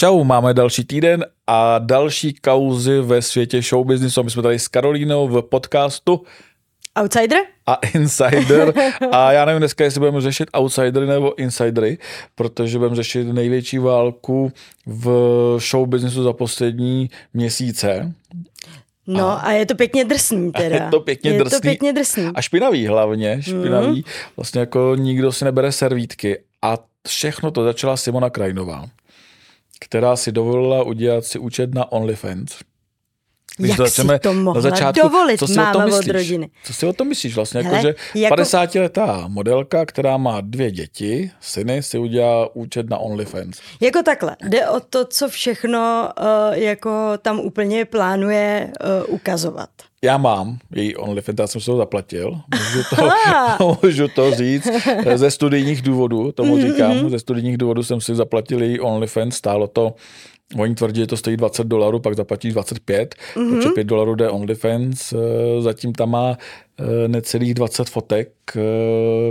Čau, máme další týden a další kauzy ve světě showbiznisu. My jsme tady s Karolínou v podcastu Outsider? A Insider. A já nevím dneska, jestli budeme řešit Outsidery nebo Insidery, protože budeme řešit největší válku v showbiznisu za poslední měsíce. No a, a je to pěkně drsný teda. Je to pěkně je drsný. to pěkně drsný. A špinavý hlavně, špinavý. Mm. Vlastně jako nikdo si nebere servítky. A všechno to začala Simona Krajnová která si dovolila udělat si účet na OnlyFans. Když Jak si to mohla na začátku, dovolit, co si o tom myslíš? od rodiny? Co si o tom myslíš vlastně? Hele, jako, že jako... 50-letá modelka, která má dvě děti, syny, si udělá účet na OnlyFans. Jako takhle. Jde o to, co všechno uh, jako tam úplně plánuje uh, ukazovat. Já mám její OnlyFans, já jsem se ho zaplatil, můžu to, můžu to říct, ze studijních důvodů, tomu mm-hmm. říkám, ze studijních důvodů jsem si zaplatil její OnlyFans, stálo to Oni tvrdí, že to stojí 20 dolarů, pak zaplatíš 25, mm-hmm. protože 5 dolarů jde OnlyFans, eh, zatím tam má eh, necelých 20 fotek, eh,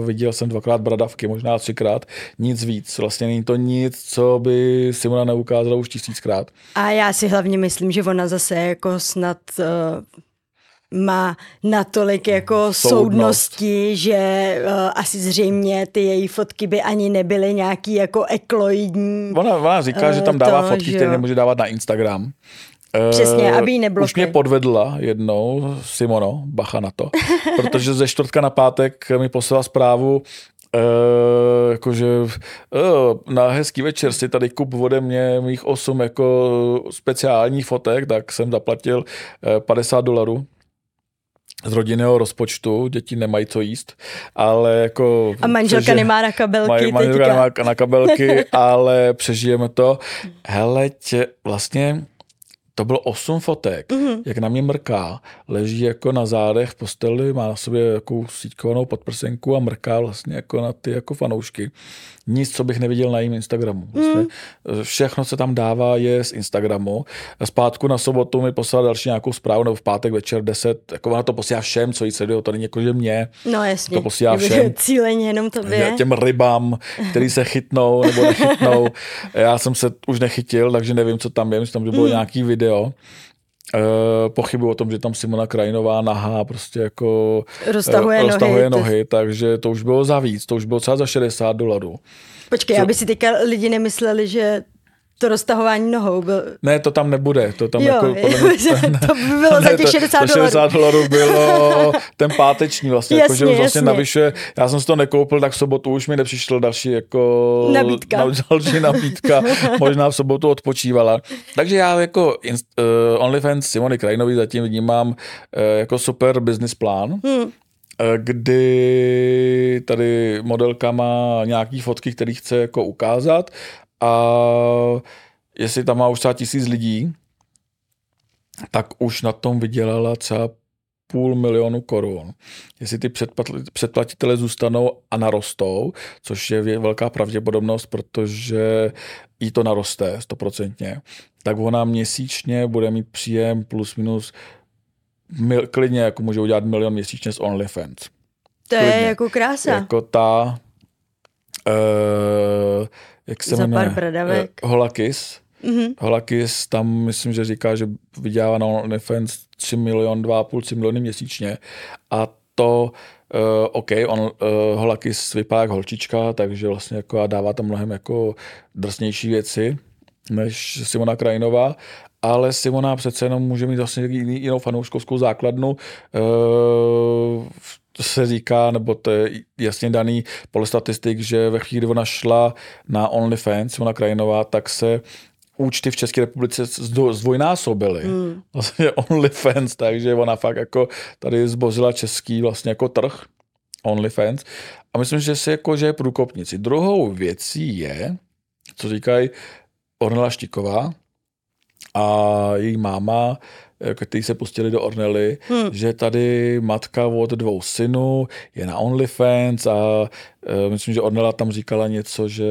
viděl jsem dvakrát bradavky, možná třikrát, nic víc. Vlastně není to nic, co by Simona neukázala už tisíckrát. A já si hlavně myslím, že ona zase jako snad má natolik jako Soudnost. soudnosti, že uh, asi zřejmě ty její fotky by ani nebyly nějaký jako ekloidní. Ona, ona říká, uh, že tam dává to, fotky, které nemůže dávat na Instagram. Přesně, aby ji neblokli. Už mě podvedla jednou, Simono, bacha na to, protože ze čtvrtka na pátek mi poslala zprávu, Uh, jakože uh, na hezký večer si tady kup ode mě mých osm jako speciálních fotek, tak jsem zaplatil uh, 50 dolarů z rodinného rozpočtu, děti nemají co jíst, ale jako... A manželka přeži... nemá na kabelky Maj, manželka teďka. nemá na kabelky, ale přežijeme to. Hele, tě, vlastně to bylo osm fotek, mm-hmm. jak na mě mrká, leží jako na zádech v posteli, má na sobě jako síťkovanou podprsenku a mrká vlastně jako na ty jako fanoušky. Nic, co bych neviděl na jejím Instagramu. Vlastně mm. Všechno, co tam dává, je z Instagramu. Zpátku na sobotu mi poslala další nějakou zprávu, nebo v pátek večer 10, jako ona to posílá všem, co jí sledují, to není jako, že mě. No jasně. To posílá všem. Cíleně jenom tobě. Těm rybám, který se chytnou nebo nechytnou. Já jsem se už nechytil, takže nevím, co tam je. Myslím, že bylo mm. nějaký video. Uh, pochybuji o tom, že tam Simona Krajinová nahá prostě jako roztahuje, uh, roztahuje nohy, nohy, takže to už bylo za víc, to už bylo třeba za 60 dolarů. Počkej, Co? aby si teďka lidi nemysleli, že to roztahování nohou byl... Ne, to tam nebude. To tam jo, jako, mě, to by bylo ne, za těch 60 dolarů. 60 dolarů bylo ten páteční vlastně, jasně, jako, že vlastně jasně. navyšuje. Já jsem si to nekoupil, tak v sobotu už mi nepřišlo další jako... Nabídka. Na, další nabídka. možná v sobotu odpočívala. Takže já jako uh, OnlyFans Simony Krajnový zatím vnímám uh, jako super business plán. Hmm kdy tady modelka má nějaký fotky, které chce jako ukázat jestli tam má už třeba tisíc lidí, tak už na tom vydělala třeba půl milionu korun. Jestli ty předplatitele zůstanou a narostou, což je velká pravděpodobnost, protože jí to naroste stoprocentně, tak ona měsíčně bude mít příjem plus minus mil, klidně jako může udělat milion měsíčně z OnlyFans. To klidně. je jako krása. Jako ta uh, jak se Za jmenuje? pár bradavek. Eh, Holakis. Mm-hmm. Holakis tam myslím, že říká, že vydělává na OnlyFans 3 milion, 2,5 3 miliony měsíčně a to uh, OK, on, uh, Holakis vypadá jak holčička, takže vlastně jako dává tam mnohem jako drsnější věci než Simona Krajinová, ale Simona přece jenom může mít vlastně jinou fanouškovskou základnu. Uh, se říká, nebo to je jasně daný podle statistik, že ve chvíli, kdy ona šla na OnlyFans, ona Krajinová, tak se účty v České republice zdvojnásobily. Mm. Vlastně OnlyFans, takže ona fakt jako tady zbořila český vlastně jako trh OnlyFans. A myslím, že si jako, že je průkopnici. Druhou věcí je, co říkají Ornela Štiková a její máma, kteří se pustili do Ornely, hmm. že tady matka od dvou synů je na OnlyFans a uh, myslím, že Ornella tam říkala něco, že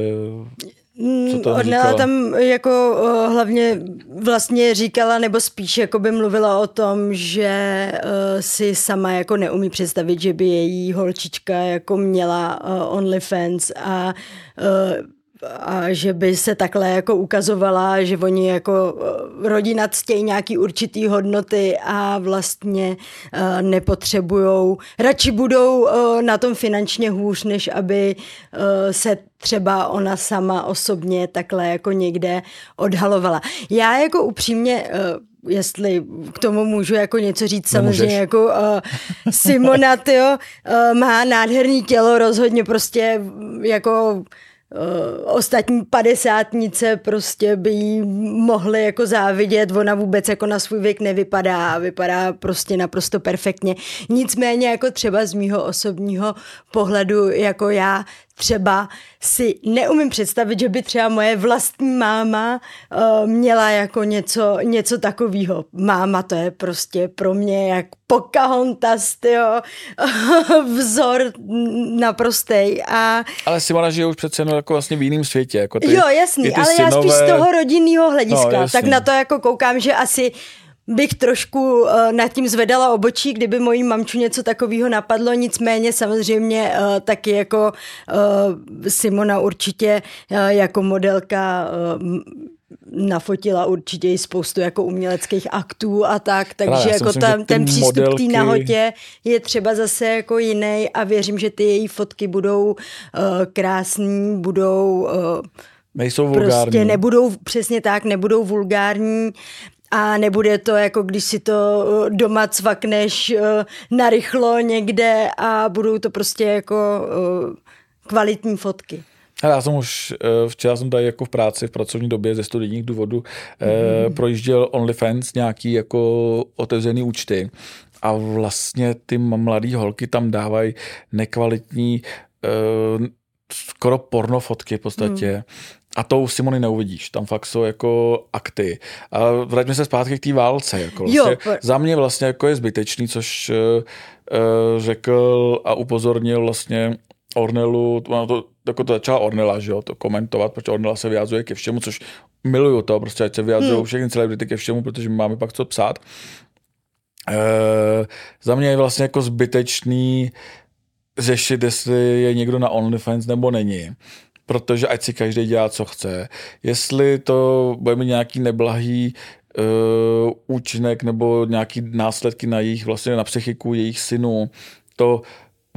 co tam Ornella říkala? tam jako uh, hlavně vlastně říkala, nebo spíš jako by mluvila o tom, že uh, si sama jako neumí představit, že by její holčička jako měla uh, OnlyFans a uh, a že by se takhle jako ukazovala, že oni jako eh, rodina ctějí nějaký určitý hodnoty a vlastně uh, nepotřebujou, radši budou uh, na tom finančně hůř, než aby se třeba ona sama osobně takhle jako někde odhalovala. Já jako upřímně jestli k tomu můžu jako něco říct, samozřejmě Nemůžeš. jako uh, Simona, tyjo, uh, má nádherný tělo, rozhodně prostě jako ostatní padesátnice prostě by jí mohly jako závidět, ona vůbec jako na svůj věk nevypadá a vypadá prostě naprosto perfektně. Nicméně jako třeba z mýho osobního pohledu jako já třeba si neumím představit, že by třeba moje vlastní máma uh, měla jako něco, něco takového. Máma to je prostě pro mě jak Pocahontas, tyjo, vzor naprostej. A... Ale Simona žije už přece jenom jako vlastně v jiném světě. Jako ty, jo, jasný, ale synové... já spíš z toho rodinného hlediska. No, tak na to jako koukám, že asi bych trošku uh, nad tím zvedala obočí, kdyby mojí mamču něco takového napadlo, nicméně samozřejmě uh, taky jako uh, Simona určitě uh, jako modelka uh, nafotila určitě i spoustu jako uměleckých aktů a tak, takže jako myslím, tam, ten přístup modelky... k té nahotě je třeba zase jako jiný a věřím, že ty její fotky budou uh, krásný, budou uh, Nejsou vulgární. Prostě nebudou, přesně tak, nebudou vulgární a nebude to jako když si to eh, doma cvakneš eh, narychlo někde a budou to prostě jako eh, kvalitní fotky. Ale já jsem už včera jsem tady jako v práci v pracovní době ze studijních důvodů mm. projížděl OnlyFans nějaký jako otevřený účty a vlastně ty mladé holky tam dávají nekvalitní skoro porno fotky v podstatě. Mm a to u Simony neuvidíš. Tam fakt jsou jako akty. A vraťme se zpátky k té válce. Jako vlastně, jo, za mě vlastně jako je zbytečný, což uh, řekl a upozornil vlastně Ornelu, to, jako to začala Ornela, že jo, to komentovat, protože Ornela se vyjádřuje ke všemu, což miluju to, prostě ať se vyjádřují hmm. všechny celebrity ke všemu, protože my máme pak co psát. Uh, za mě je vlastně jako zbytečný řešit, jestli je někdo na OnlyFans nebo není protože ať si každý dělá, co chce. Jestli to bude mít nějaký neblahý uh, účinek nebo nějaký následky na jejich vlastně na psychiku jejich synů, to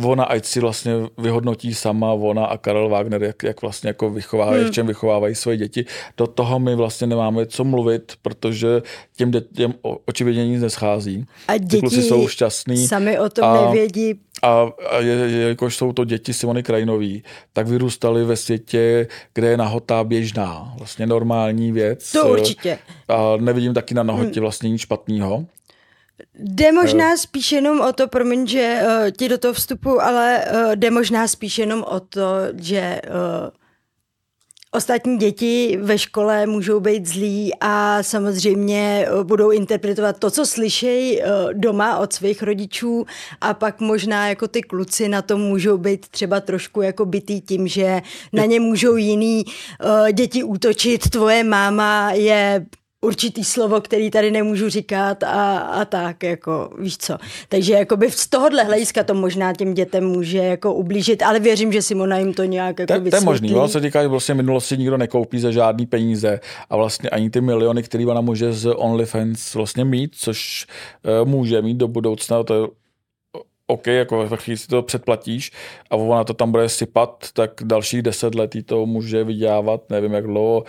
ona ať si vlastně vyhodnotí sama, ona a Karel Wagner, jak, jak vlastně jako vychovávají, hmm. v čem vychovávají svoje děti. Do toho my vlastně nemáme co mluvit, protože těm dětem očividně nic neschází. A děti kluci jsou šťastní. sami o tom a, nevědí. A, a je, jelikož jsou to děti Simony Krajinový, tak vyrůstali ve světě, kde je nahota běžná, vlastně normální věc. To určitě. A nevidím taky na nahotě hmm. vlastně nic špatného. Jde možná spíš jenom o to, promiň, že uh, ti do toho vstupu, ale uh, jde možná spíš jenom o to, že uh, ostatní děti ve škole můžou být zlí a samozřejmě budou interpretovat to, co slyšejí doma od svých rodičů. A pak možná jako ty kluci na tom můžou být třeba trošku jako bytý tím, že na ně můžou jiný děti útočit, tvoje máma je určitý slovo, který tady nemůžu říkat a, a tak, jako víš co. Takže jakoby z tohohle hlediska to možná těm dětem může jako ublížit, ale věřím, že Simona jim to nějak jako to, to je možný, no, se říká, že vlastně minulosti nikdo nekoupí za žádný peníze a vlastně ani ty miliony, které ona může z OnlyFans vlastně mít, což uh, může mít do budoucna, to je OK, jako ve chvíli si to předplatíš a ona to tam bude sypat, tak dalších deset let to může vydělávat, nevím jak dlouho,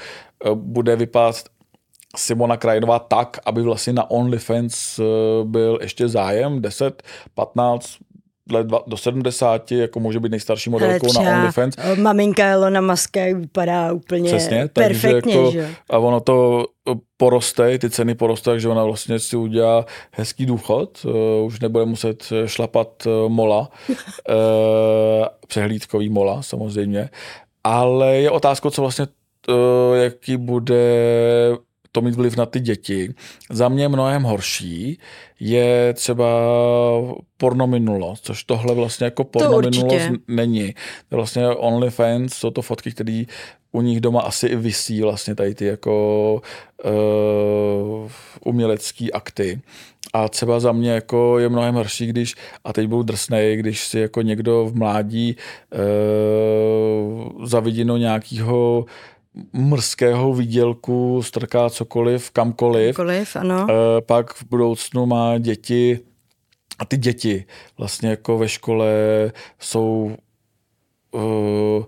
eh, bude vypadat Simona Krajinová tak, aby vlastně na OnlyFans eh, byl ještě zájem 10, 15, let do 70, jako může být nejstarší modelkou na OnlyFans. Maminka Elona Musk vypadá úplně Přesně, perfektně, jako, že? A ono to eh, poroste, ty ceny poroste, takže ona vlastně si udělá hezký důchod, uh, už nebude muset šlapat uh, mola, uh, přehlídkový mola samozřejmě, ale je otázkou, co vlastně, uh, jaký bude to mít vliv na ty děti. Za mě mnohem horší je třeba porno minulost, což tohle vlastně jako porno minulost není. To vlastně OnlyFans, jsou to fotky, které u nich doma asi i vysí vlastně tady ty jako uh, umělecký akty. A třeba za mě jako je mnohem horší, když, a teď budu drsnej, když si jako někdo v mládí uh, za vidinu nějakého mrzkého výdělku strká cokoliv, kamkoliv. Kamkoliv, ano. Uh, pak v budoucnu má děti a ty děti vlastně jako ve škole jsou uh,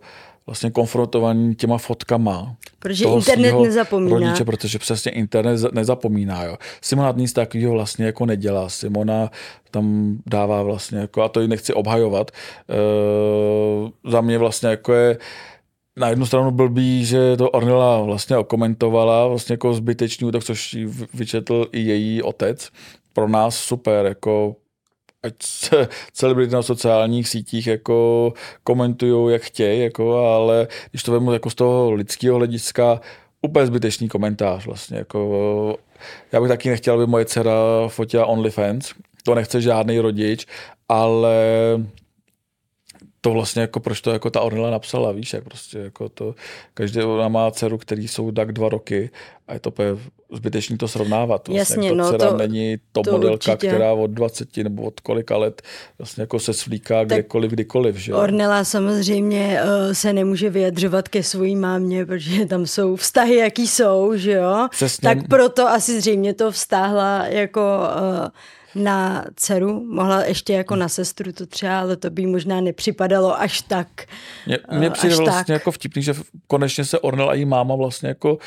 vlastně konfrontovaní těma fotkama. Protože internet nezapomíná. Rodiče, protože přesně internet nezapomíná. Jo. Simona nic takového vlastně jako nedělá. Simona tam dává vlastně jako, a to ji nechci obhajovat, e, za mě vlastně jako je na jednu stranu blbý, že to Ornila vlastně okomentovala, vlastně jako zbytečný útok, což vyčetl i její otec. Pro nás super, jako ať se celebrity na sociálních sítích jako komentují, jak chtějí, jako, ale když to vemu jako z toho lidského hlediska, úplně zbytečný komentář vlastně. Jako, já bych taky nechtěl, aby moje dcera fotila OnlyFans, to nechce žádný rodič, ale to vlastně jako, proč to jako ta Ornella napsala, víš, jak prostě jako to, každý ona má dceru, který jsou tak dva roky a je to zbytečný to srovnávat. Vlastně, Jasně, jako no dcera to, není top to modelka, určitě. která od 20 nebo od kolika let vlastně jako se svlíká kdekoliv, kdykoliv. Že? Ornella samozřejmě uh, se nemůže vyjadřovat ke svojí mámě, protože tam jsou vztahy, jaký jsou, že jo? Přesně. Tak proto asi zřejmě to vztáhla jako uh, na dceru, mohla ještě jako na sestru to třeba, ale to by možná nepřipadalo až tak. Mně, mně přijde vlastně tak. jako vtipný, že konečně se Ornel a její máma vlastně jako uh,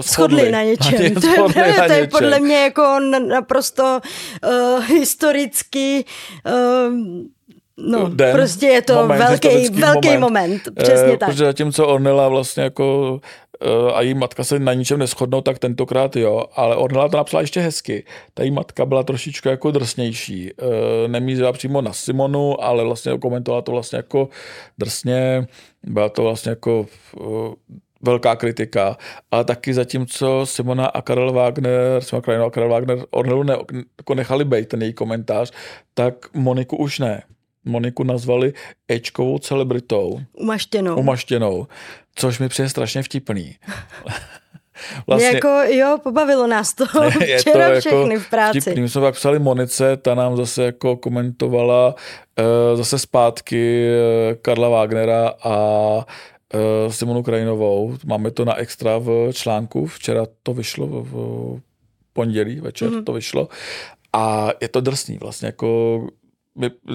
shodli. shodli na něčem. to, je, to, je, to je podle mě jako naprosto uh, historicky uh, No, Den, prostě je to moment, velký, velký moment. moment, přesně eh, tak. Protože zatímco Ornella vlastně jako Eh, a její matka se na ničem neschodnou, tak tentokrát jo, ale Ornella to napsala ještě hezky. Ta její matka byla trošičku jako drsnější. Eh, nemířila přímo na Simonu, ale vlastně komentovala to vlastně jako drsně. Byla to vlastně jako eh, velká kritika, ale taky zatímco Simona a Karel Wagner, Simona Krajino a Karel Wagner Ornelu ne, jako nechali být ten její komentář, tak Moniku už ne. Moniku nazvali Ečkovou celebritou. Umaštěnou. Umaštěnou, což mi přijde strašně vtipný. vlastně, jako jo, pobavilo nás to je včera to jako všechny v práci. Vtipný. My jsme pak psali Monice, ta nám zase jako komentovala uh, zase zpátky uh, Karla Wagnera a uh, Simonu Krajinovou. Máme to na extra v článku, včera to vyšlo v, v pondělí večer mm-hmm. to vyšlo a je to drsný vlastně, jako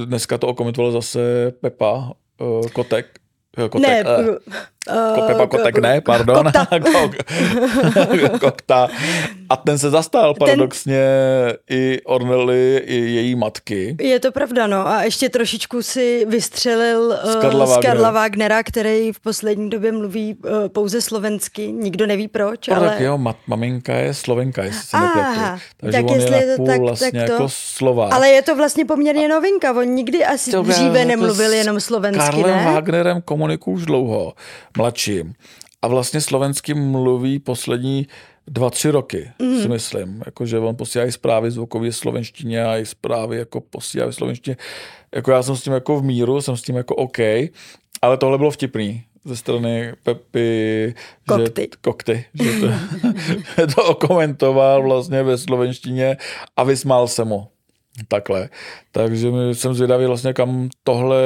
dneska to okomentoval zase Pepa uh, Kotek, Kotek, ne, uh, Uh, Pepa Kotek ne, pardon. Kokta. A ten se zastal paradoxně ten... i Ornely, i její matky. Je to pravda, no. A ještě trošičku si vystřelil uh, z Karla, z Karla Wagnera, který v poslední době mluví uh, pouze slovensky. Nikdo neví proč, no, ale... Tak jeho mat, maminka je slovenka, jestli se nepletu. Takže tak on jestli je, to tak, vlastně tak to... jako slova. Ale je to vlastně poměrně novinka. On nikdy asi to dříve nemluvil jenom slovensky, Karlem ne? Wagnerem komunikuju už dlouho mladším. A vlastně slovensky mluví poslední dva, tři roky, mm. si myslím. Jako, že on posílá i zprávy zvukově slovenštině a i zprávy jako posílá v slovenštině. Jako já jsem s tím jako v míru, jsem s tím jako OK, ale tohle bylo vtipný ze strany Pepy, kokty. že, kokty, že to, to okomentoval vlastně ve slovenštině a vysmál se mu. Takhle. Takže jsem zvědavý vlastně, kam tohle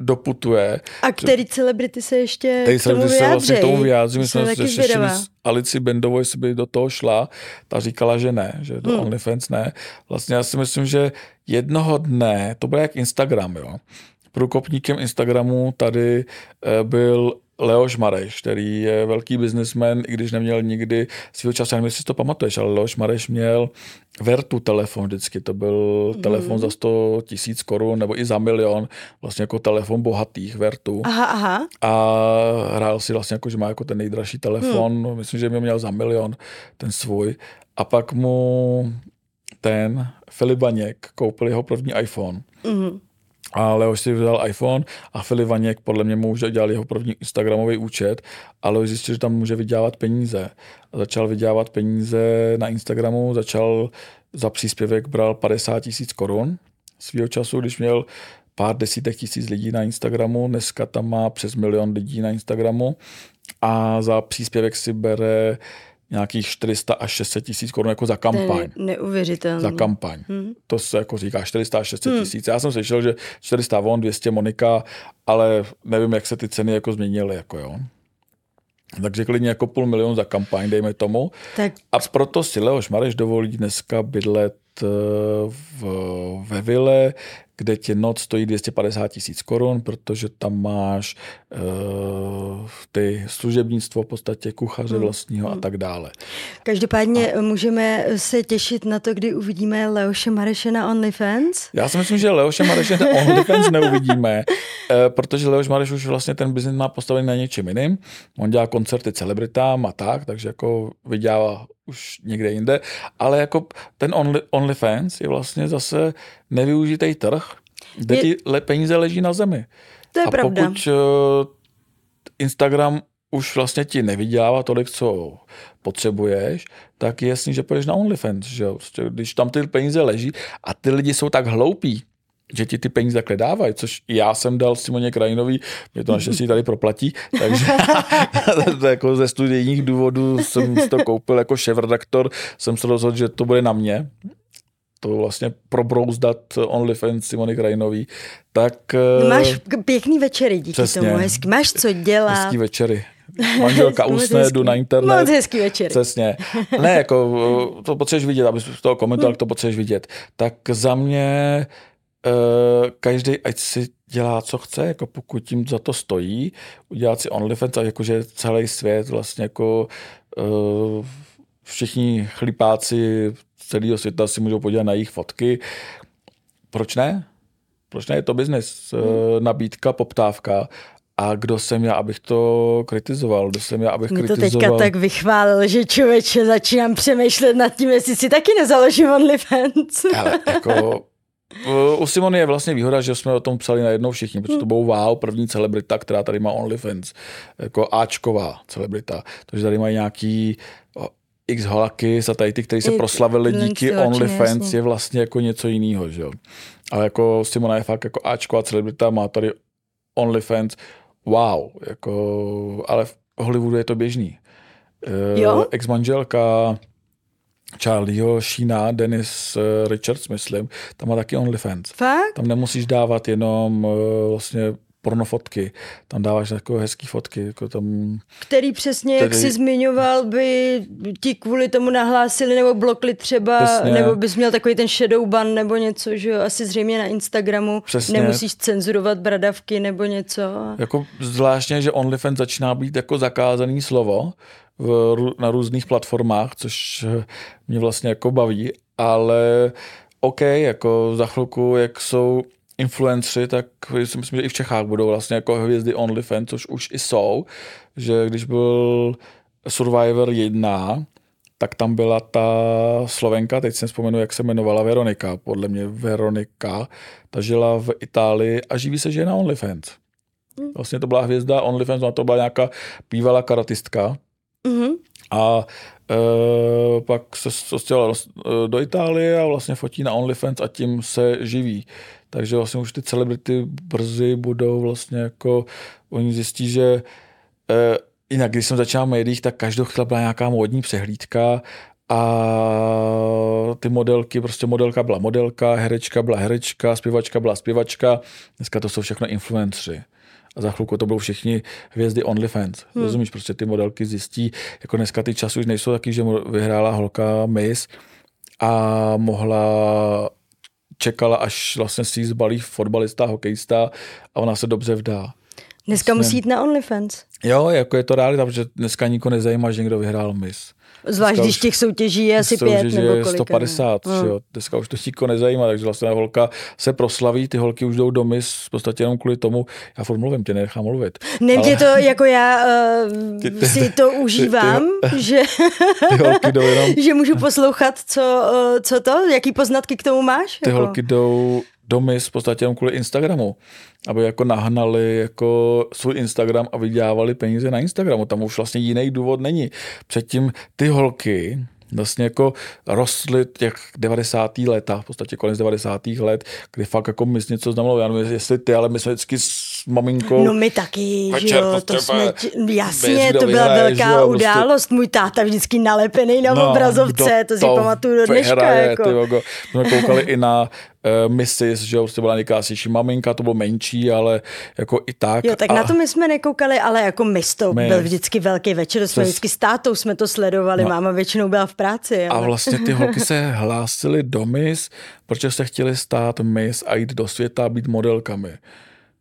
doputuje. A který že, celebrity se ještě k tomu vyjádří? se vlastně k tomu vyjádří. My jsme se řešili s Alici Bendovou, jestli by do toho šla. Ta říkala, že ne, že do hmm. OnlyFans ne. Vlastně já si myslím, že jednoho dne, to bude jak Instagram, jo. Průkopníkem Instagramu tady eh, byl Leoš Mareš, který je velký biznismen, i když neměl nikdy svého času, nevím, jestli si to pamatuješ, ale Leoš Mareš měl Vertu telefon vždycky, to byl mm. telefon za 100 tisíc korun nebo i za milion, vlastně jako telefon bohatých Vertu. Aha, aha. A hrál si vlastně jako, že má jako ten nejdražší telefon, mm. myslím, že mě měl za milion ten svůj. A pak mu ten Filip Baněk koupil jeho první iPhone. Mm. A Leoš si vzal iPhone a Filip Vaněk podle mě mu už dělal jeho první Instagramový účet, ale už zjistil, že tam může vydělávat peníze. A začal vydělávat peníze na Instagramu, začal za příspěvek bral 50 tisíc korun svýho času, když měl pár desítek tisíc lidí na Instagramu, dneska tam má přes milion lidí na Instagramu a za příspěvek si bere nějakých 400 až 600 tisíc korun jako za kampaň. To je neuvěřitelné. Za kampaň. Hmm. To se jako říká 400 až 600 hmm. tisíc. Já jsem slyšel, že 400 von, 200 Monika, ale nevím, jak se ty ceny jako změnily. Jako jo. Takže klidně jako půl milion za kampaň, dejme tomu. Tak... A proto si Leoš Mareš dovolí dneska bydlet eh, v, ve vile, kde ti noc stojí 250 tisíc korun, protože tam máš uh, ty služebnictvo v podstatě kuchaře hmm. vlastního hmm. a tak dále. Každopádně a... můžeme se těšit na to, kdy uvidíme Leoše Mareše na OnlyFans? Já si myslím, že Leoše Mareše na OnlyFans neuvidíme, uh, protože Leoš Mareš už vlastně ten biznis má postavený na něčem jiným. On dělá koncerty celebritám a tak, takže jako vydělává už někde jinde, ale jako ten only, OnlyFans je vlastně zase nevyužitý trh, kde je... ti le, peníze leží na zemi. To je a pravda. pokud uh, Instagram už vlastně ti nevydělává tolik, co potřebuješ, tak je jasný, že půjdeš na OnlyFans. Že? Prostě, když tam ty peníze leží a ty lidi jsou tak hloupí, že ti ty peníze takhle dávají, což já jsem dal Simoně Krajinový, mě to naštěstí tady proplatí, takže jako ze studijních důvodů jsem to koupil jako šéf-redaktor, jsem se rozhodl, že to bude na mě, to vlastně probrouzdat OnlyFans Simony Krajinový, tak... No máš pěkný večery díky přesně, tomu, hezky. Máš co dělat. Hezký večery. Manželka usne, jdu na internet. Moc hezký večer. Přesně. Ne, jako to potřebuješ vidět, abys to komentoval, hmm. to potřebuješ vidět. Tak za mě uh, každý ať si dělá, co chce, jako pokud tím za to stojí, udělat si OnlyFans a jakože celý svět vlastně jako uh, všichni chlipáci celého světa si můžou podívat na jejich fotky. Proč ne? Proč ne? Je to biznis. Hmm. Nabídka, poptávka. A kdo jsem já, abych to kritizoval? Kdo jsem já, abych Mě kritizoval? to teďka tak vychválil, že člověče začínám přemýšlet nad tím, jestli si taky nezaložím OnlyFans. Ale jako u Simony je vlastně výhoda, že jsme o tom psali najednou všichni, protože to byl wow, první celebrita, která tady má OnlyFans, jako Ačková celebrita. Takže tady mají nějaký X holaky a tady ty, kteří se proslavili díky OnlyFans, je vlastně jako něco jiného, že jo. Ale jako Simona je fakt jako Ačková celebrita, má tady OnlyFans, wow, jako, ale v Hollywoodu je to běžný. Jo? Ex-manželka Charlieho Sheena, Dennis eh, Richards, myslím, tam má taky OnlyFans. Fakt? Tam nemusíš dávat jenom eh, vlastně pornofotky, tam dáváš takové hezké fotky. Jako tam, Který přesně, který... jak jsi zmiňoval, by ti kvůli tomu nahlásili nebo blokli třeba, přesně. nebo bys měl takový ten shadow ban nebo něco, že jo, asi zřejmě na Instagramu přesně. nemusíš cenzurovat bradavky nebo něco. Jako zvláštně, že OnlyFans začíná být jako zakázaný slovo, v, na různých platformách, což mě vlastně jako baví, ale OK, jako za chvilku, jak jsou influenceri, tak si myslím, že i v Čechách budou vlastně jako hvězdy OnlyFans, což už i jsou, že když byl Survivor 1, tak tam byla ta Slovenka, teď jsem vzpomenu, jak se jmenovala Veronika, podle mě Veronika, ta žila v Itálii a živí se, že je na OnlyFans. Hmm. Vlastně to byla hvězda OnlyFans, ona to byla nějaká bývalá karatistka, Mm-hmm. A e, pak se stěhovala e, do Itálie a vlastně fotí na OnlyFans a tím se živí. Takže vlastně už ty celebrity brzy budou vlastně jako, oni zjistí, že e, jinak, když jsem začal v médiích, tak každou chvíli byla nějaká módní přehlídka a ty modelky, prostě modelka byla modelka, herečka byla herečka, zpěvačka byla zpěvačka. Dneska to jsou všechno influenceri a za chvilku to budou všichni hvězdy OnlyFans. Hmm. Rozumíš, prostě ty modelky zjistí, jako dneska ty časy už nejsou taky, že vyhrála holka Miss a mohla čekala, až vlastně si zbalí fotbalista, hokejista a ona se dobře vdá. Dneska vlastně, musí jít na OnlyFans. Jo, jako je to realita, protože dneska nikoho nezajímá, že někdo vyhrál Miss. Zvlášť, když těch soutěží je asi pět nebo kolik. 150, no. jo. Dneska už to nikoho nezajímá, takže vlastně holka se proslaví, ty holky už jdou do mis v podstatě jenom kvůli tomu, já furt mluvím, tě nechám mluvit. Ne, ale... to jako já uh, ty, ty, si to užívám, ty, ty, že, ty holky jdou jenom... že můžu poslouchat, co, uh, co to, jaký poznatky k tomu máš? Ty jako? holky jdou domy v podstatě jenom kvůli Instagramu, aby jako nahnali jako svůj Instagram a vydělávali peníze na Instagramu. Tam už vlastně jiný důvod není. Předtím ty holky, vlastně jako rostly těch 90. leta, v podstatě konec 90. let, kdy fakt jako my něco znamenalo, já nevím, jestli ty, ale my jsme vždycky s maminkou. No my taky, že jo, to jsme, jasně, to byla vyhraje, velká jo, prostě- událost, prostě... můj táta vždycky nalepený na no, obrazovce, to si pamatuju do dneška. Vyhraje, jako. Ty, jsme koukali i na uh, Mrs., že jo, prostě byla nejkrásnější maminka, to bylo menší, ale jako i tak. Jo, tak a... na to my jsme nekoukali, ale jako Miss to my... byl vždycky velký večer, jsme Přes... vždycky s tátou jsme to sledovali, no. máma většinou byla v práci. Ale... A vlastně ty holky se hlásily do Miss, protože se chtěli stát Miss a jít do světa a být modelkami.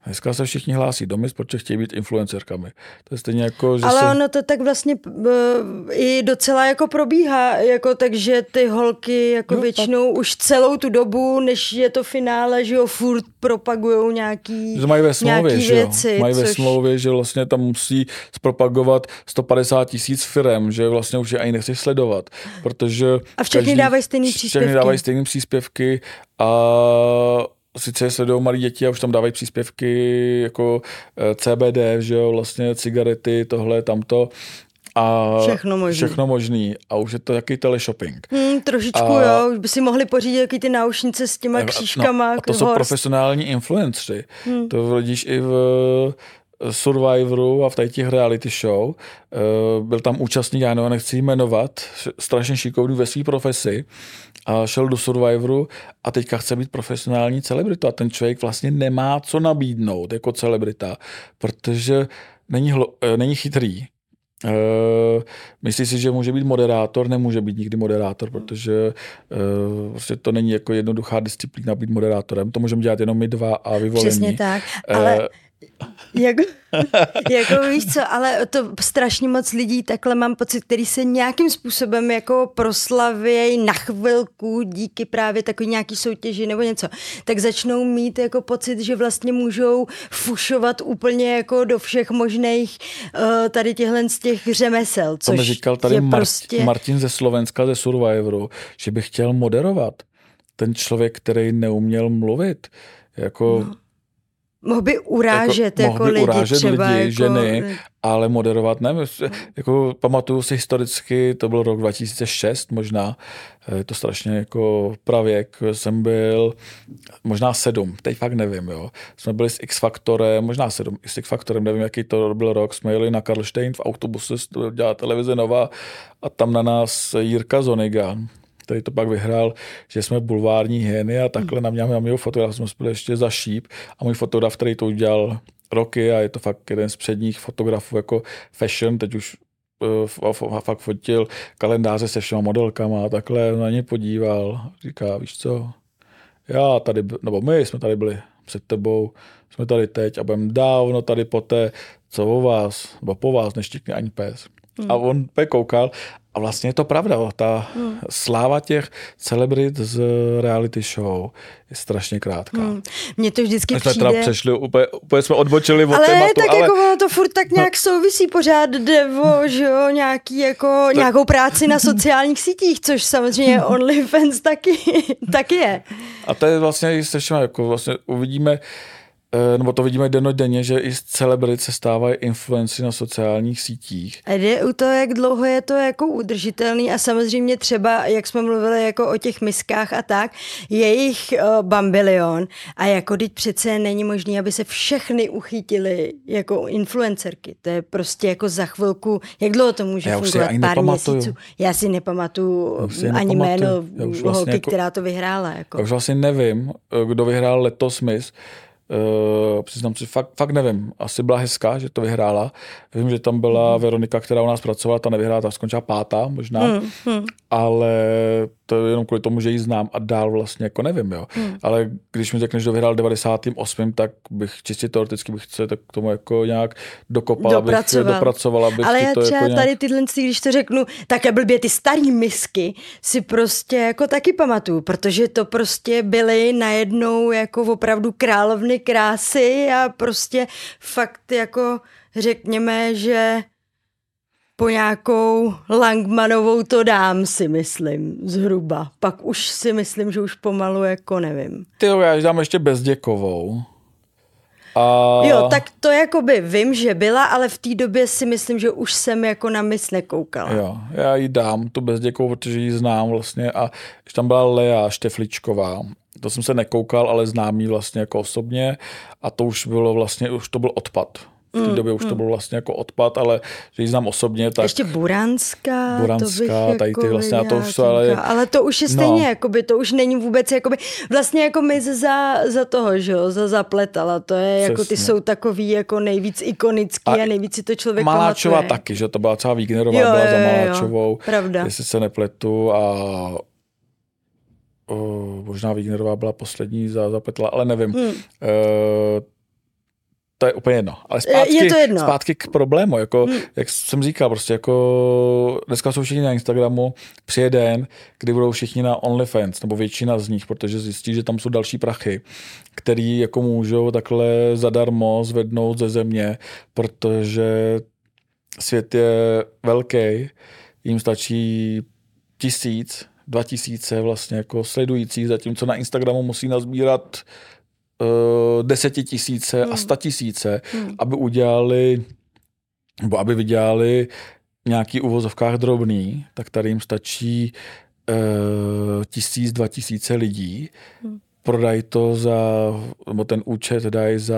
Dneska se všichni hlásí do protože chtějí být influencerkami. To je stejně jako, že Ale si... ono to tak vlastně uh, i docela jako probíhá, jako takže ty holky jako no, většinou tak. už celou tu dobu, než je to finále, že jo, furt propagujou nějaký, že mají ve smlouvě, že věci. Mají což... ve smlouvě, že vlastně tam musí zpropagovat 150 tisíc firem, že vlastně už je ani nechci sledovat, protože... A všichni každý, dávají stejný příspěvky. Všichni dávají stejné příspěvky a sice sledují malí děti a už tam dávají příspěvky jako eh, CBD, že jo, vlastně cigarety, tohle, tamto. A všechno možný. Všechno možný. A už je to jaký teleshopping. Hmm, trošičku a, jo, už by si mohli pořídit jaký ty náušnice s těma křížkama. No, a to jsou horst. profesionální influenceri. Hmm. To vidíš i v Survivoru a v těch reality show. Eh, byl tam účastník, já nevím, nechci jmenovat, strašně šikovný ve své profesi a šel do Survivoru a teďka chce být profesionální celebrita. A ten člověk vlastně nemá co nabídnout jako celebrita, protože není, hlo, eh, není chytrý. Uh, myslí si, že může být moderátor, nemůže být nikdy moderátor, protože uh, prostě to není jako jednoduchá disciplína být moderátorem. To můžeme dělat jenom my dva a vyvolení. Přesně tak, ale uh, jako, jako víš co, ale to strašně moc lidí, takhle mám pocit, který se nějakým způsobem jako proslavějí na chvilku díky právě takový nějaký soutěži nebo něco, tak začnou mít jako pocit, že vlastně můžou fušovat úplně jako do všech možných uh, tady těchhle z těch řemesel. Což to mi říkal tady Mart, prostě... Martin ze Slovenska, ze Survivoru, že by chtěl moderovat ten člověk, který neuměl mluvit. Jako... No Mohl by urážet jako, jako mohl by lidi urážet třeba. Lidi, jako... ženy, ale moderovat ne. Jako, pamatuju si historicky, to byl rok 2006 možná, je to strašně jako pravěk, jsem byl možná sedm, teď fakt nevím, jo. Jsme byli s X-Faktorem, možná sedm, s X-Faktorem, nevím, jaký to byl rok, jsme jeli na Karlštejn v autobuse, dělá televize Nova a tam na nás Jirka Zoniga, který to pak vyhrál, že jsme bulvární hyeny a takhle na mě mého fotograf jsme spili ještě za šíp a můj fotograf, který to udělal roky a je to fakt jeden z předních fotografů jako fashion, teď už uh, fakt fotil kalendáře se všema modelkama a takhle na ně podíval. Říká, víš co, já tady, nebo my jsme tady byli před tebou, jsme tady teď a budeme dávno tady po té, co o vás, nebo po vás neštikne ani pes. Hmm. A on koukal a vlastně je to pravda, ta hmm. sláva těch celebrit z reality show je strašně krátká. Hmm. Mně to vždycky My jsme přijde... teda přešli, úplně, úplně jsme odbočili od ale tématu. Tak ale jako ono to furt tak nějak souvisí, pořád jde o, že jo, nějaký jako, tak... nějakou práci na sociálních sítích, což samozřejmě OnlyFans taky, taky je. A to je vlastně strašně, jako vlastně uvidíme, nebo to vidíme denně, že i z celebrit se stávají influenci na sociálních sítích. A jde u toho, jak dlouho je to jako udržitelný a samozřejmě třeba, jak jsme mluvili jako o těch miskách a tak, je jich uh, bambilion a jako teď přece není možné, aby se všechny uchytili jako influencerky. To je prostě jako za chvilku, jak dlouho to může já fungovat? Pár nepamatuju. měsíců. Já si nepamatuju si ani jméno vlastně holky, jako, která to vyhrála. Jako. Já už vlastně nevím, eh, kdo vyhrál letos Miss, Uh, přiznám si, fakt, fakt nevím. Asi byla hezká, že to vyhrála. Vím, že tam byla. Veronika, která u nás pracovala, ta nevyhrála, ta skončila pátá možná, mm, mm. ale to je jenom kvůli tomu, že ji znám a dál vlastně jako nevím, jo. Mm. Ale když mi řekneš, že vyhrál 98, tak bych čistě teoreticky bych se tak k tomu jako nějak dokopal, Dopracoval. abych dopracoval. Abych ale já to třeba jako nějak... tady tyhle, když to řeknu, také blbě ty starý misky si prostě jako taky pamatuju, protože to prostě byly najednou jako opravdu královny krásy a prostě fakt jako řekněme, že po nějakou Langmanovou to dám, si myslím, zhruba. Pak už si myslím, že už pomalu jako nevím. Ty jo, já dám ještě Bezděkovou. A... Jo, tak to jakoby vím, že byla, ale v té době si myslím, že už jsem jako na mis nekoukala. Jo, já jí dám tu Bezděkovou, protože ji znám vlastně a když tam byla Lea Štefličková, to jsem se nekoukal, ale znám ji vlastně jako osobně a to už bylo vlastně, už to byl odpad v té mm, době už mm. to byl vlastně jako odpad, ale že ji znám osobně, tak... Ještě Buranská, Buranská, to tady ty jako vlastně, a to už to ale... Ale to už je stejně, no. jakoby, to už není vůbec, jakoby, vlastně jako my za, za toho, že jo, za zapletala, to je, Přesně. jako ty jsou takový jako nejvíc ikonický a, a nejvíc si to člověk Maláčová pamatuje. taky, že to byla celá Wignerová, jo, byla jo, za Maláčovou, jo, pravda. jestli se nepletu a o, možná Wignerová byla poslední za zapletala, ale nevím. Hmm. E, to je úplně jedno. Ale zpátky, je to jedno. zpátky k problému. Jako, hmm. Jak jsem říkal, prostě jako dneska jsou všichni na Instagramu, přijede den, kdy budou všichni na OnlyFans, nebo většina z nich, protože zjistí, že tam jsou další prachy, který jako můžou takhle zadarmo zvednout ze země, protože svět je velký, jim stačí tisíc, dva tisíce vlastně jako sledujících, zatímco na Instagramu musí nazbírat desetitisíce hmm. a statisíce, hmm. aby udělali, nebo aby vydělali nějaký uvozovkách drobný, tak tady jim stačí uh, tisíc, dva tisíce lidí, hmm. prodají to za, nebo ten účet dají za,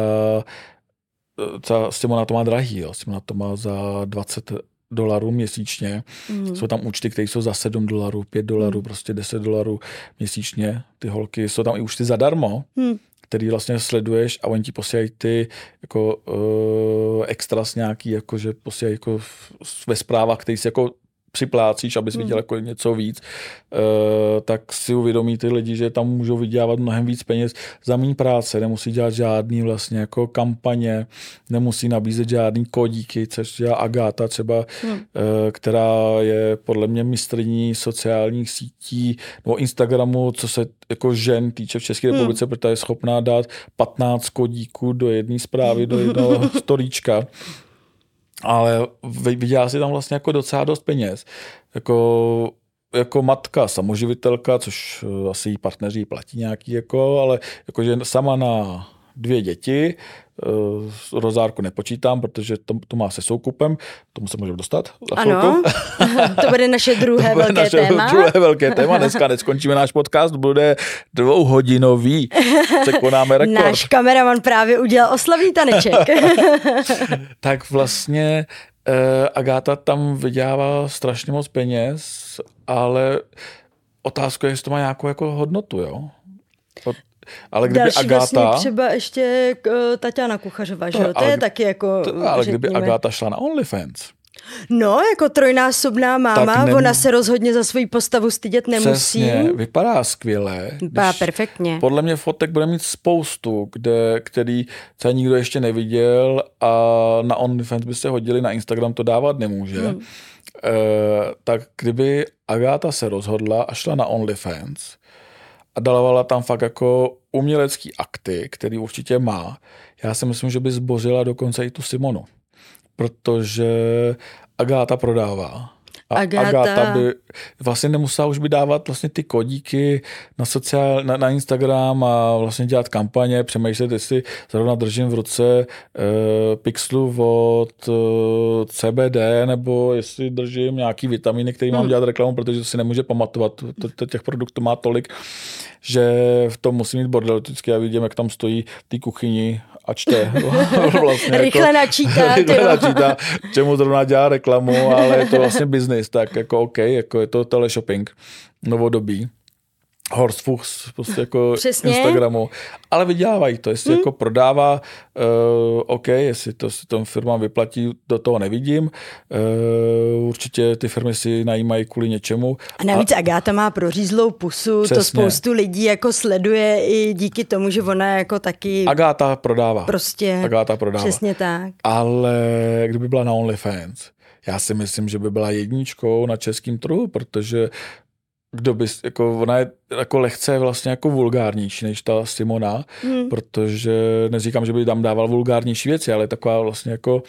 za s těma na to má drahý, jo, s těma na to má za 20 dolarů měsíčně. Mm. Jsou tam účty, které jsou za 7 dolarů, 5 dolarů, mm. prostě 10 dolarů měsíčně. Ty holky jsou tam i účty zadarmo. Mm který vlastně sleduješ a oni ti posílají ty jako uh, extras nějaký, jako že posílají jako ve zprávách, který si jako připlácíš, abys hmm. viděl jako něco víc, uh, tak si uvědomí ty lidi, že tam můžou vydělávat mnohem víc peněz za méně práce, nemusí dělat žádný vlastně jako kampaně, nemusí nabízet žádný kodíky, což dělá Agáta třeba, hmm. uh, která je podle mě mistrní sociálních sítí nebo Instagramu, co se jako žen týče v České hmm. republice, protože je schopná dát 15 kodíků do jedné zprávy, do jednoho storíčka ale vydělá si tam vlastně jako docela dost peněz. Jako, jako matka, samoživitelka, což eh, asi jí partneři platí nějaký, jako, ale jakože sama na dvě děti, uh, rozárku nepočítám, protože to, to má se soukupem, tomu se můžeme dostat za Ano, to bude naše druhé bude velké naše téma. druhé velké téma, dneska neskončíme náš podcast, bude dvouhodinový, překonáme rekord. Náš kameraman právě udělal oslavný taneček. tak vlastně uh, Agáta tam vydělává strašně moc peněz, ale otázka je, jestli to má nějakou jako hodnotu, jo? Ale kdyby Další Agáta... Vlastně třeba ještě uh, Tatiana Kuchařová, že jo? To je taky jako, to, Ale řekněme. kdyby Agáta šla na OnlyFans, No, jako trojnásobná máma, nem... ona se rozhodně za svoji postavu stydět nemusí. Přesně, vypadá skvěle. Vypadá perfektně. Podle mě fotek bude mít spoustu, kde, který třeba nikdo ještě neviděl a na OnlyFans by se hodili, na Instagram to dávat nemůže. Hmm. E, tak kdyby Agáta se rozhodla a šla na OnlyFans, a dalovala tam fakt jako umělecký akty, který určitě má. Já si myslím, že by zbořila dokonce i tu Simonu, protože Agáta prodává. A Agáta. Agáta by vlastně nemusela už by dávat vlastně ty kodíky na, sociál, na, na Instagram a vlastně dělat kampaně, přemýšlet, jestli zrovna držím v ruce uh, pixelu od uh, eh, CBD, nebo jestli držím nějaký vitamíny, který hmm. mám dělat reklamu, protože to si nemůže pamatovat. To, těch produktů má tolik, že v tom musí mít bordel. Vždycky já vidím, jak tam stojí v té kuchyni a čte. vlastně rychle jako, načítá. rychle načítá, čemu zrovna dělá reklamu, ale je to vlastně business, tak jako OK, jako je to teleshopping novodobí. Horsefuchs prostě jako Přesně. Instagramu, ale vydělávají to, jestli hmm. jako prodává, uh, OK, jestli to si tom firmám vyplatí, do toho nevidím, uh, určitě ty firmy si najímají kvůli něčemu. A navíc a... Agáta má prořízlou pusu, Přesně. to spoustu lidí jako sleduje i díky tomu, že ona jako taky... Agáta prodává. Prostě. Agáta prodává. Přesně tak. Ale kdyby byla na OnlyFans, já si myslím, že by byla jedničkou na českým trhu, protože kdo by, jako ona je jako lehce vlastně jako vulgárnější než ta Simona, hmm. protože neříkám, že by tam dával vulgárnější věci, ale taková vlastně jako,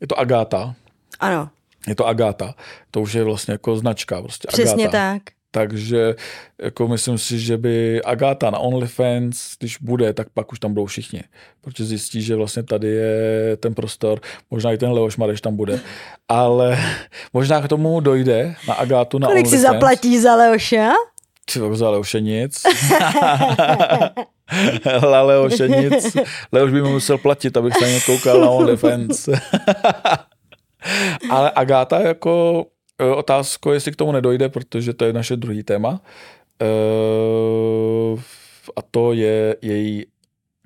je to Agáta. Ano. je to Agáta. To už je vlastně jako značka. Prostě Přesně Agáta. tak. Takže jako myslím si, že by Agáta na OnlyFans, když bude, tak pak už tam budou všichni. Protože zjistí, že vlastně tady je ten prostor, možná i ten Leoš Mareš tam bude. Ale možná k tomu dojde na Agátu na Kolik OnlyFans. si zaplatí za Leoše? Ty za Leoše nic. La Leoše nic. Leoš by mi musel platit, abych se koukal na OnlyFans. Ale Agáta jako e, otázko, jestli k tomu nedojde, protože to je naše druhý téma. E, a to je její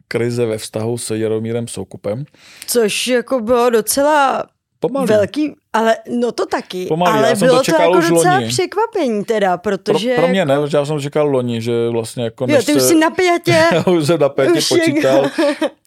krize ve vztahu s Jaromírem Soukupem. Což jako bylo docela Pomalý. velký, ale no to taky, Pomalý, já ale jsem to bylo to, čekal jako už docela loni. překvapení teda, Pro, protože... pro mě jako, ne, protože já jsem čekal loni, že vlastně jako Jo, ty už se- jsi na pětě. Já už jsem na pétě Už počítal,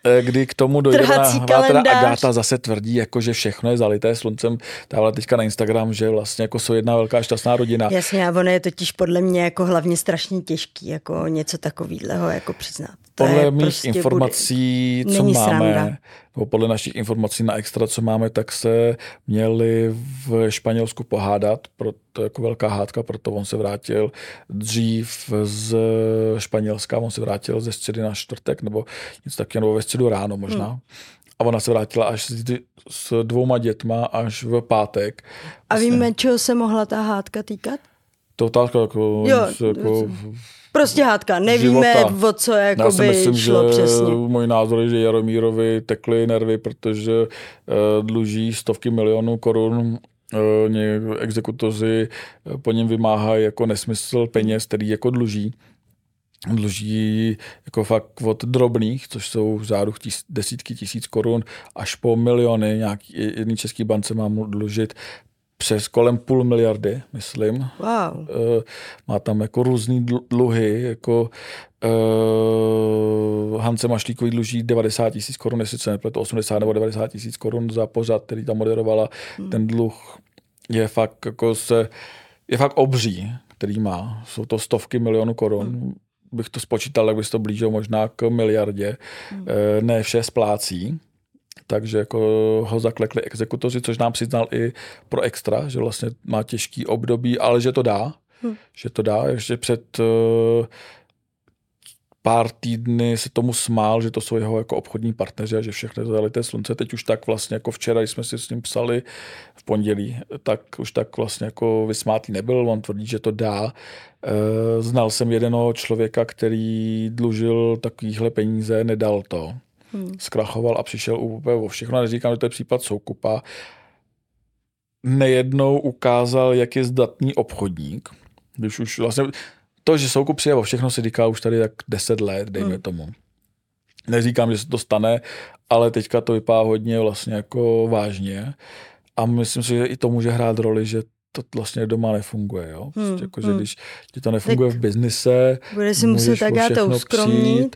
eh, kdy k tomu dojde. Trhací ona teda. Agáta zase tvrdí, jako, že všechno je zalité sluncem. Dávala teďka na Instagram, že vlastně jako jsou jedna velká šťastná rodina. Jasně, a ono je totiž podle mě jako hlavně strašně těžký, jako něco takového jako přiznat. Podle je mých prostě informací, co Není máme, sranda. nebo podle našich informací na extra, co máme, tak se měli v Španělsku pohádat, proto jako velká hádka, proto on se vrátil dřív z Španělska, on se vrátil ze středy na čtvrtek, nebo něco taky, nebo ve středu ráno možná. Hmm. A ona se vrátila až s, s dvouma dětma až v pátek. A Vlastně víme, čeho se mohla ta hádka týkat? To otázka jako, Jo, jako Prostě hádka, nevíme, Života. o co Já jako si by myslím, šlo že přesně. můj názor je, že Jaromírovi tekly nervy, protože uh, dluží stovky milionů korun uh, ně, exekutoři eh, po něm vymáhají jako nesmysl peněz, který jako dluží. Dluží jako fakt od drobných, což jsou v řádu tis, desítky tisíc korun, až po miliony. Nějaký, jedný český bance má mu dlužit přes kolem půl miliardy, myslím. Wow. Eh, má tam jako různý dl- dluhy, jako uh, Hance Mašlíkový dluží 90 tisíc korun, jestli se nepletu, 80 nebo 90 tisíc korun za pořad, který tam moderovala. Hmm. Ten dluh je fakt jako se, je fakt obří, který má. Jsou to stovky milionů korun. Hmm. Bych to spočítal, tak by se to blížilo možná k miliardě. Hmm. Ne vše splácí takže jako ho zaklekli exekutoři, což nám přiznal i pro extra, že vlastně má těžký období, ale že to dá, Hm. že to dá, ještě před uh, pár týdny se tomu smál, že to jsou jeho jako obchodní partneři a že všechno to zalité slunce. Teď už tak vlastně jako včera, když jsme si s ním psali v pondělí, tak už tak vlastně jako vysmátý nebyl. On tvrdí, že to dá. Uh, znal jsem jednoho člověka, který dlužil takovýhle peníze, nedal to Hmm. zkrachoval a přišel úplně o všechno. Neříkám, že to je případ Soukupa. Nejednou ukázal, jak je zdatný obchodník. Když už vlastně to, že Soukup přijde o všechno, se říká už tady tak 10 let, dejme Hmm. tomu. Neříkám, že se to stane, ale teďka to vypadá hodně vlastně jako vážně. A myslím si, že i to může hrát roli, že to vlastně doma nefunguje. Jo? Prostě Hmm, jako, že hmm. když ti to nefunguje v biznise, Bude si muset tak já to uskromnit. přijít.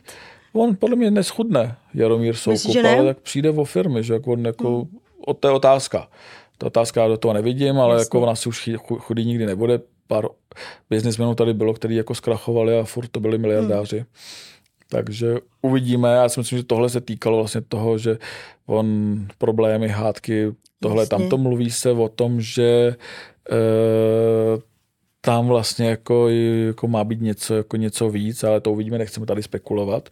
On podle mě neschudne, Jaromír Soukup, ale tak přijde o firmy, že jako, jako hmm. o to je otázka. Ta otázka já do toho nevidím, ale Jasně. jako ona si už chudý nikdy nebude. Pár biznismenů tady bylo, který jako zkrachovali a furt to byli miliardáři. Hmm. Takže uvidíme. Já si myslím, že tohle se týkalo vlastně toho, že on problémy, hádky, tohle, Jasně. tam to mluví se o tom, že e, tam vlastně jako, jako má být něco, jako něco víc, ale to uvidíme, nechceme tady spekulovat.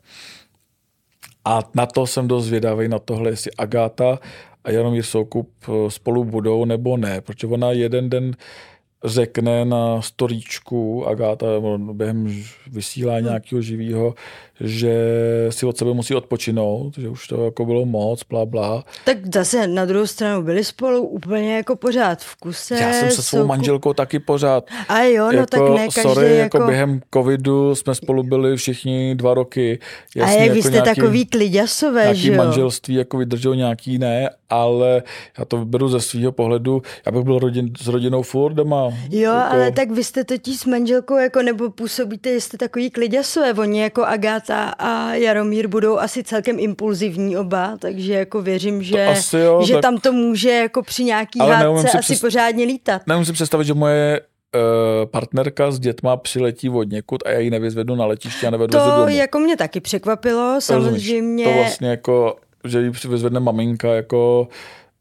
A na to jsem dost zvědavý, na tohle, jestli Agáta a Jaromír Soukup eh, spolu budou nebo ne, protože ona jeden den řekne na storíčku Agáta během vysílání nějakého živého, že si od sebe musí odpočinout, že už to jako bylo moc, bla, bla. Tak zase na druhou stranu byli spolu úplně jako pořád v kuse. Já jsem se svou jsou- manželkou taky pořád A jo, no jako, tak ne každý sorry, jako... jako během covidu jsme spolu byli všichni dva roky. a Jasně, jak jako vy jste nějaký, takový kliďasové, nějaký že jo? manželství jako vydržel, nějaký ne, ale já to beru ze svého pohledu. Já bych byl rodin, s rodinou furt doma. Jo, jako, ale tak vy jste totiž s manželkou, jako, nebo působíte, jste takový kliďasové. Oni jako Agáta a Jaromír budou asi celkem impulzivní oba, takže jako věřím, že, asi jo, že tak- tam to může jako při nějaký Ale hádce si asi přes- pořádně lítat. Nemůžu si představit, že moje uh, partnerka s dětma přiletí od někud a já ji nevyzvedu na letiště a nevedu To domů. jako mě taky překvapilo, Rozumíš? samozřejmě. To vlastně jako, že ji vyzvedne maminka, jako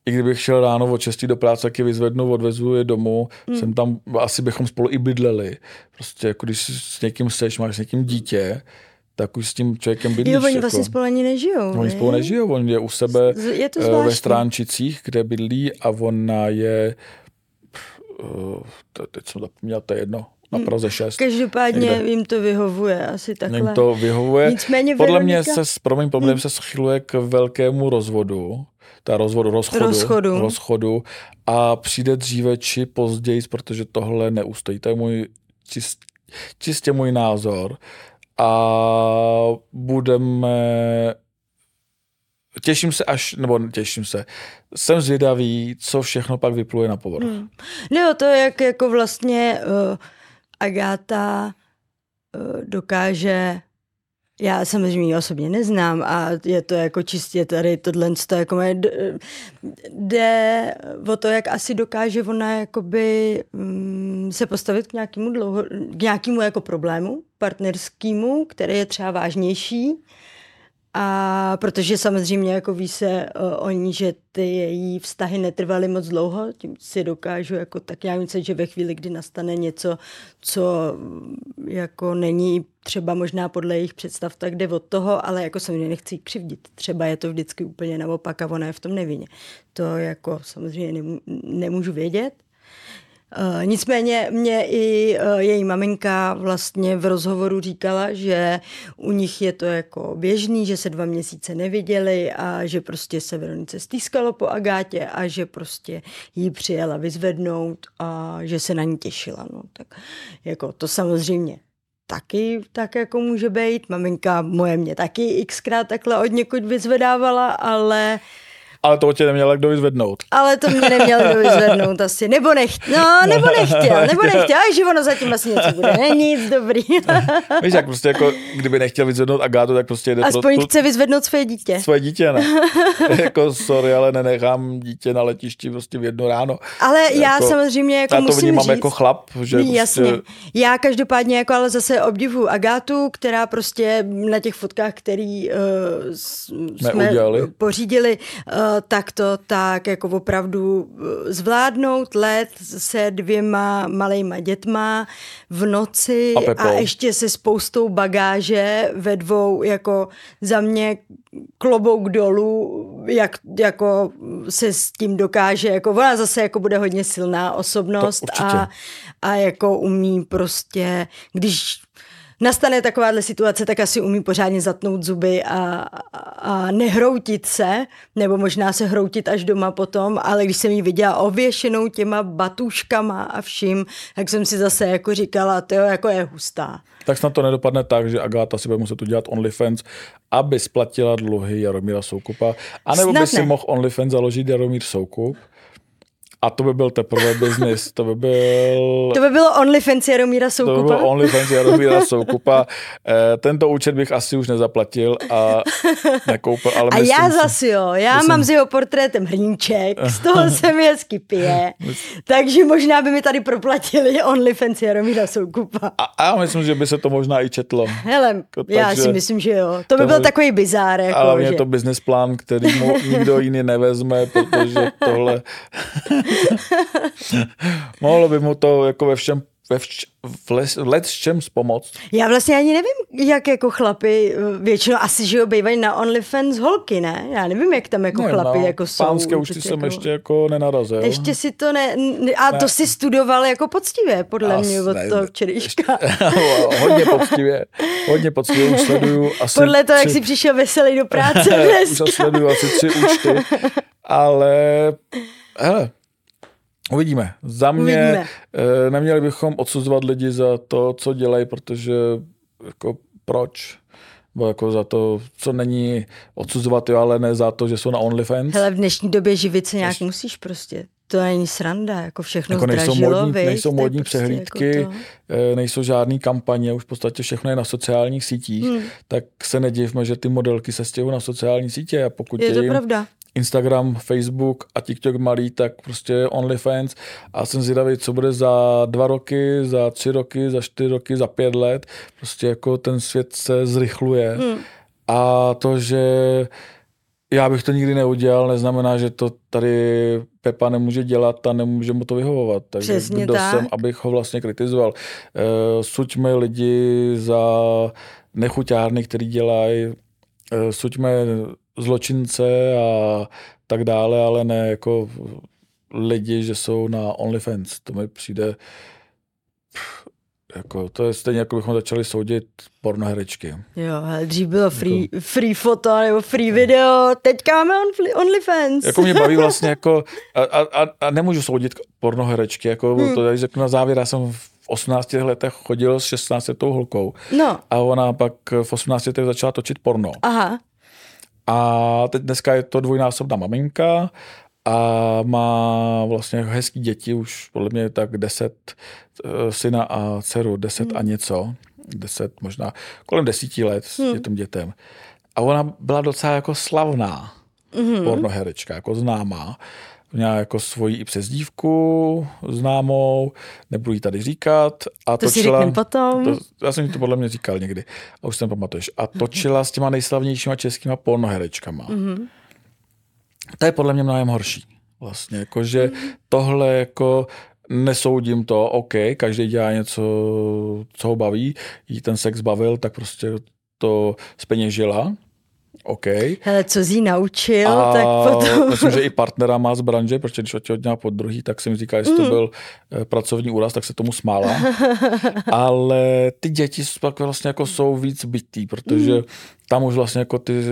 i kdybych šel ráno od 6 do práce, tak je vyzvednu, odvezu je domů, hmm. jsem tam, asi bychom spolu i bydleli. Prostě jako když s někým seš, máš s někým dítě, tak už s tím člověkem bydlíš. Jo, oni jako, vlastně spolu ani nežijou. Oni spolu nežijou, on je u sebe je to uh, ve Stránčicích, kde bydlí a ona je, uh, teď jsem zapomněl, to je jedno, na hmm. Praze 6. Každopádně někde. jim to vyhovuje, asi takhle. Jim to vyhovuje. Nicméně Podle Veronika... mě se, promiň, podle hmm. se schyluje k velkému rozvodu, ta rozvodu, rozchodu, rozchodu. rozchodu a přijde dříve či později, protože tohle neustojí. To je můj čist, čistě můj názor a budeme Těším se až, nebo těším se, jsem zvědavý, co všechno pak vypluje na povrch. Hmm. No to, jak jako vlastně uh, Agáta uh, dokáže já samozřejmě osobně neznám a je to jako čistě tady tohle to jako jde o to, jak asi dokáže ona jakoby mm, se postavit k nějakému, dlouho, k nějakému jako problému partnerskému, který je třeba vážnější a protože samozřejmě jako ví se uh, o ní, že ty její vztahy netrvaly moc dlouho, tím si dokážu jako tak já myslím, že ve chvíli, kdy nastane něco, co mm, jako není třeba možná podle jejich představ, tak jde od toho, ale jako samozřejmě nechci křivdit. Třeba je to vždycky úplně naopak a ona je v tom nevině. To jako samozřejmě nemůžu vědět, nicméně mě i uh, její maminka vlastně v rozhovoru říkala, že u nich je to jako běžný, že se dva měsíce neviděli a že prostě se Veronice stýskalo po Agátě a že prostě jí přijela vyzvednout a že se na ní těšila. No, tak jako to samozřejmě taky tak jako může být. Maminka moje mě taky xkrát takhle od někud vyzvedávala, ale ale to tě neměl kdo vyzvednout. Ale to mě neměl kdo vyzvednout asi. Nebo nechtěl. No, nebo nechtěl. Nebo nechtěl. A že ono zatím asi něco bude. Není nic dobrý. Víš, jak prostě jako, kdyby nechtěl vyzvednout Agátu, tak prostě jde Aspoň pro, chce vyzvednout své dítě. Svoje dítě, ne. jako sorry, ale nenechám dítě na letišti prostě v jedno ráno. Ale jako, já samozřejmě jako já to musím vnímám říct, jako chlap. Že jasně. Prostě... Já každopádně jako ale zase obdivu Agátu, která prostě na těch fotkách, který uh, jsme udělali. pořídili, uh, tak to tak jako opravdu eh, zvládnout let se dvěma malejma dětma v noci a, a ještě se spoustou bagáže ve dvou jako za mě klobouk dolů, jak jako se s tím dokáže, jako ona zase jako bude hodně silná osobnost a, a jako umí prostě, když nastane takováhle situace, tak asi umí pořádně zatnout zuby a, a nehroutit se, nebo možná se hroutit až doma potom, ale když jsem ji viděla ověšenou těma batuškama a vším, tak jsem si zase jako říkala, to jako je hustá. Tak snad to nedopadne tak, že Agáta si bude muset udělat OnlyFans, aby splatila dluhy Jaromíra Soukupa, anebo snad by si mohl OnlyFans založit Jaromír Soukup a to by byl teprve business, to by byl... To by bylo OnlyFans Jaromíra Soukupa? To by byl OnlyFans Jaromíra Soukupa. E, tento účet bych asi už nezaplatil a nekoupil, ale A já zase jo, já myslím... mám s jeho portrétem hrníček, z toho se mi hezky pije, takže možná by mi tady proplatili OnlyFans Jaromíra Soukupa. A, a já myslím, že by se to možná i četlo. Hele, jako, já takže, si myslím, že jo. To by byl takový bizár. Jako, ale že... je to business plán, který mu nikdo jiný nevezme, protože tohle Mohlo by mu to jako ve všem ve vč, v, les, v let s čem pomoct. Já vlastně ani nevím, jak jako chlapi, většinou asi, že jo, bývají na OnlyFans holky, ne? Já nevím, jak tam jako ne, chlapi no, jako jsou. Pánské už jsem jako... ještě jako nenarazil. Ještě si to ne, a ne. to si studoval jako poctivě, podle As, mě, od ne, toho včerejška. hodně poctivě, hodně poctivě už sleduju asi Podle toho, tři... jak jsi přišel veselý do práce dneska. už sleduju asi tři účty, ale hele, Uvidíme. Za mě Uvidíme. Eh, neměli bychom odsuzovat lidi za to, co dělají, protože jako proč? Bo jako za to, co není odsuzovat, jo, ale ne za to, že jsou na OnlyFans. Hele, v dnešní době živit se nějak Než... musíš prostě. To není sranda, jako všechno jako nejsou zdražilo, modní, viď? nejsou modní prostě přehlídky, jako eh, nejsou žádný kampaně, už v podstatě všechno je na sociálních sítích, hmm. tak se nedivme, že ty modelky se stěhují na sociální sítě a pokud je, je to jim pravda. Instagram, Facebook a TikTok malý, tak prostě OnlyFans a jsem zvědavý, co bude za dva roky, za tři roky, za čtyři roky, za pět let. Prostě jako ten svět se zrychluje hmm. a to, že já bych to nikdy neudělal, neznamená, že to tady Pepa nemůže dělat a nemůže mu to vyhovovat. Takže Přesně kdo tak. jsem, abych ho vlastně kritizoval. Uh, suďme lidi za nechuťárny, který dělají, uh, suďme zločince a tak dále, ale ne jako lidi, že jsou na OnlyFans. To mi přijde jako, to je stejně, jako bychom začali soudit pornoherečky. Jo, ale dřív bylo free, jako... free foto nebo free video, teďka máme on, OnlyFans. Jako mě baví vlastně jako, a, a, a nemůžu soudit pornoherečky, jako hmm. to řeknu na závěr, já jsem v 18 letech chodil s 16 letou holkou. No. A ona pak v 18 letech začala točit porno. Aha. A teď dneska je to dvojnásobná maminka a má vlastně hezký děti, už podle mě tak deset eh, syna a dceru, deset hmm. a něco, deset možná, kolem desíti let hmm. těm dětem. A ona byla docela jako slavná hmm. pornoherečka, jako známá. Měla jako svoji i přezdívku známou, nebudu jí tady říkat. A to točila, si potom. To, já jsem to podle mě říkal někdy, a už jsem pamatuješ. A točila s těma nejslavnějšíma českýma pornoherečkama. Hmm to je podle mě mnohem horší. Vlastně, jakože tohle jako nesoudím to, OK, každý dělá něco, co ho baví, jí ten sex bavil, tak prostě to zpeněžila, OK. Hele, co jsi naučil, a tak potom... myslím, že i partnera má z branže, protože když odtěhotněla po druhý, tak jsem říkal, jestli to mm. byl eh, pracovní úraz, tak se tomu smála. Ale ty děti pak vlastně jako jsou víc bytý, protože mm. tam už vlastně jako ty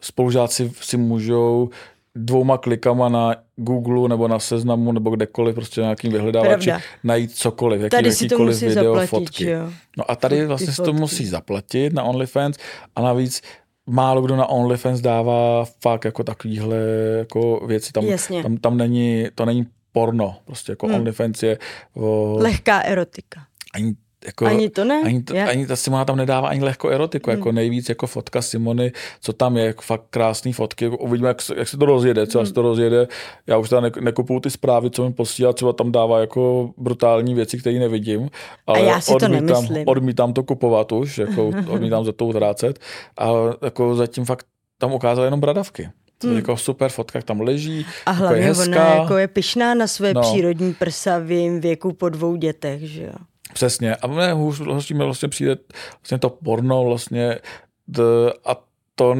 spolužáci si můžou dvouma klikama na Google nebo na seznamu nebo kdekoliv, prostě na nějakým vyhledávači Pravda. najít cokoliv, jaký, tady si to musí video, zaplatit, fotky. Jo? No a tady vlastně si to musí zaplatit na OnlyFans a navíc málo kdo na OnlyFans dává fakt jako takovýhle jako věci. Tam, Jasně. tam, tam není, to není porno, prostě jako hmm. OnlyFans je o, Lehká erotika. Ani jako, ani to ne? Ani, to, ani ta Simona tam nedává ani lehko erotiku, hmm. jako nejvíc jako fotka Simony, co tam je, jako fakt krásný fotky, jako uvidíme, jak, jak se to rozjede, co hmm. se to rozjede, já už tam ne, nekupuju ty zprávy, co mi posílá, třeba tam dává jako brutální věci, které nevidím, ale a já si odmítám, to nemyslím. odmítám to kupovat už, jako odmítám za to utrácet a jako zatím fakt tam ukázal jenom bradavky. Hmm. Jako super fotka, tam leží. A jako hlavně je hezká. ona jako je pyšná na své no. přírodní prsa v jejím věku po dvou dětech, že jo. Přesně. A mne hůř vlastně, vlastně přijde vlastně to porno vlastně d, a to,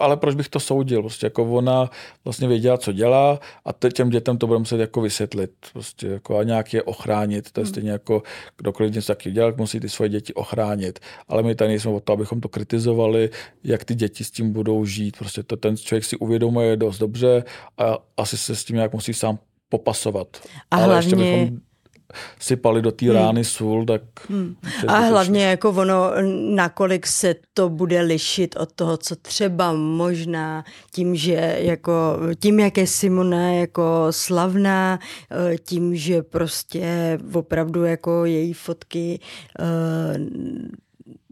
ale proč bych to soudil? Prostě jako ona vlastně věděla, co dělá a teď těm dětem to budeme muset jako vysvětlit prostě jako a nějak je ochránit. To je hmm. stejně jako kdokoliv něco taky dělá, musí ty svoje děti ochránit. Ale my tady nejsme o to, abychom to kritizovali, jak ty děti s tím budou žít. Prostě to ten člověk si uvědomuje dost dobře a asi se s tím nějak musí sám popasovat. A ale hlavně... ještě bychom sypali do té hmm. rány sůl, tak... Hmm. A hlavně jako ono, nakolik se to bude lišit od toho, co třeba možná tím, že jako, tím, jak je Simona jako slavná, eh, tím, že prostě opravdu jako její fotky uh,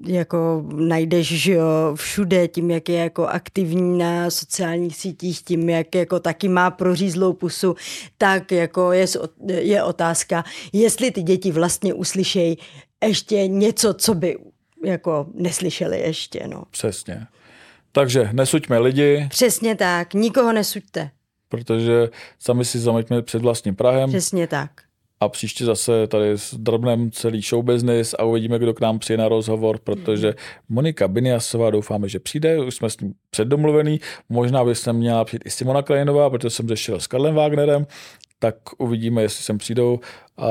jako najdeš že jo, všude, tím, jak je jako aktivní na sociálních sítích, tím, jak jako taky má prořízlou pusu, tak jako je, je otázka, jestli ty děti vlastně uslyšejí ještě něco, co by jako neslyšeli ještě. No. Přesně. Takže nesuďme lidi. Přesně tak, nikoho nesuďte. Protože sami si zameťme před vlastním Prahem. Přesně tak a příště zase tady s drobnem celý show business a uvidíme, kdo k nám přijde na rozhovor, protože Monika Biniasová doufáme, že přijde, už jsme s ním předdomluvený, možná by se měla přijít i Simona Krajinová, protože jsem řešil s Karlem Wagnerem, tak uvidíme, jestli sem přijdou a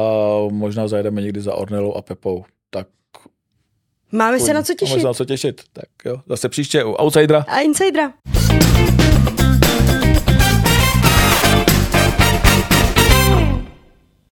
možná zajedeme někdy za Ornelou a Pepou. Tak Máme se na co těšit. Máme se na co těšit. Tak jo, zase příště u Outsidera. A Insidera.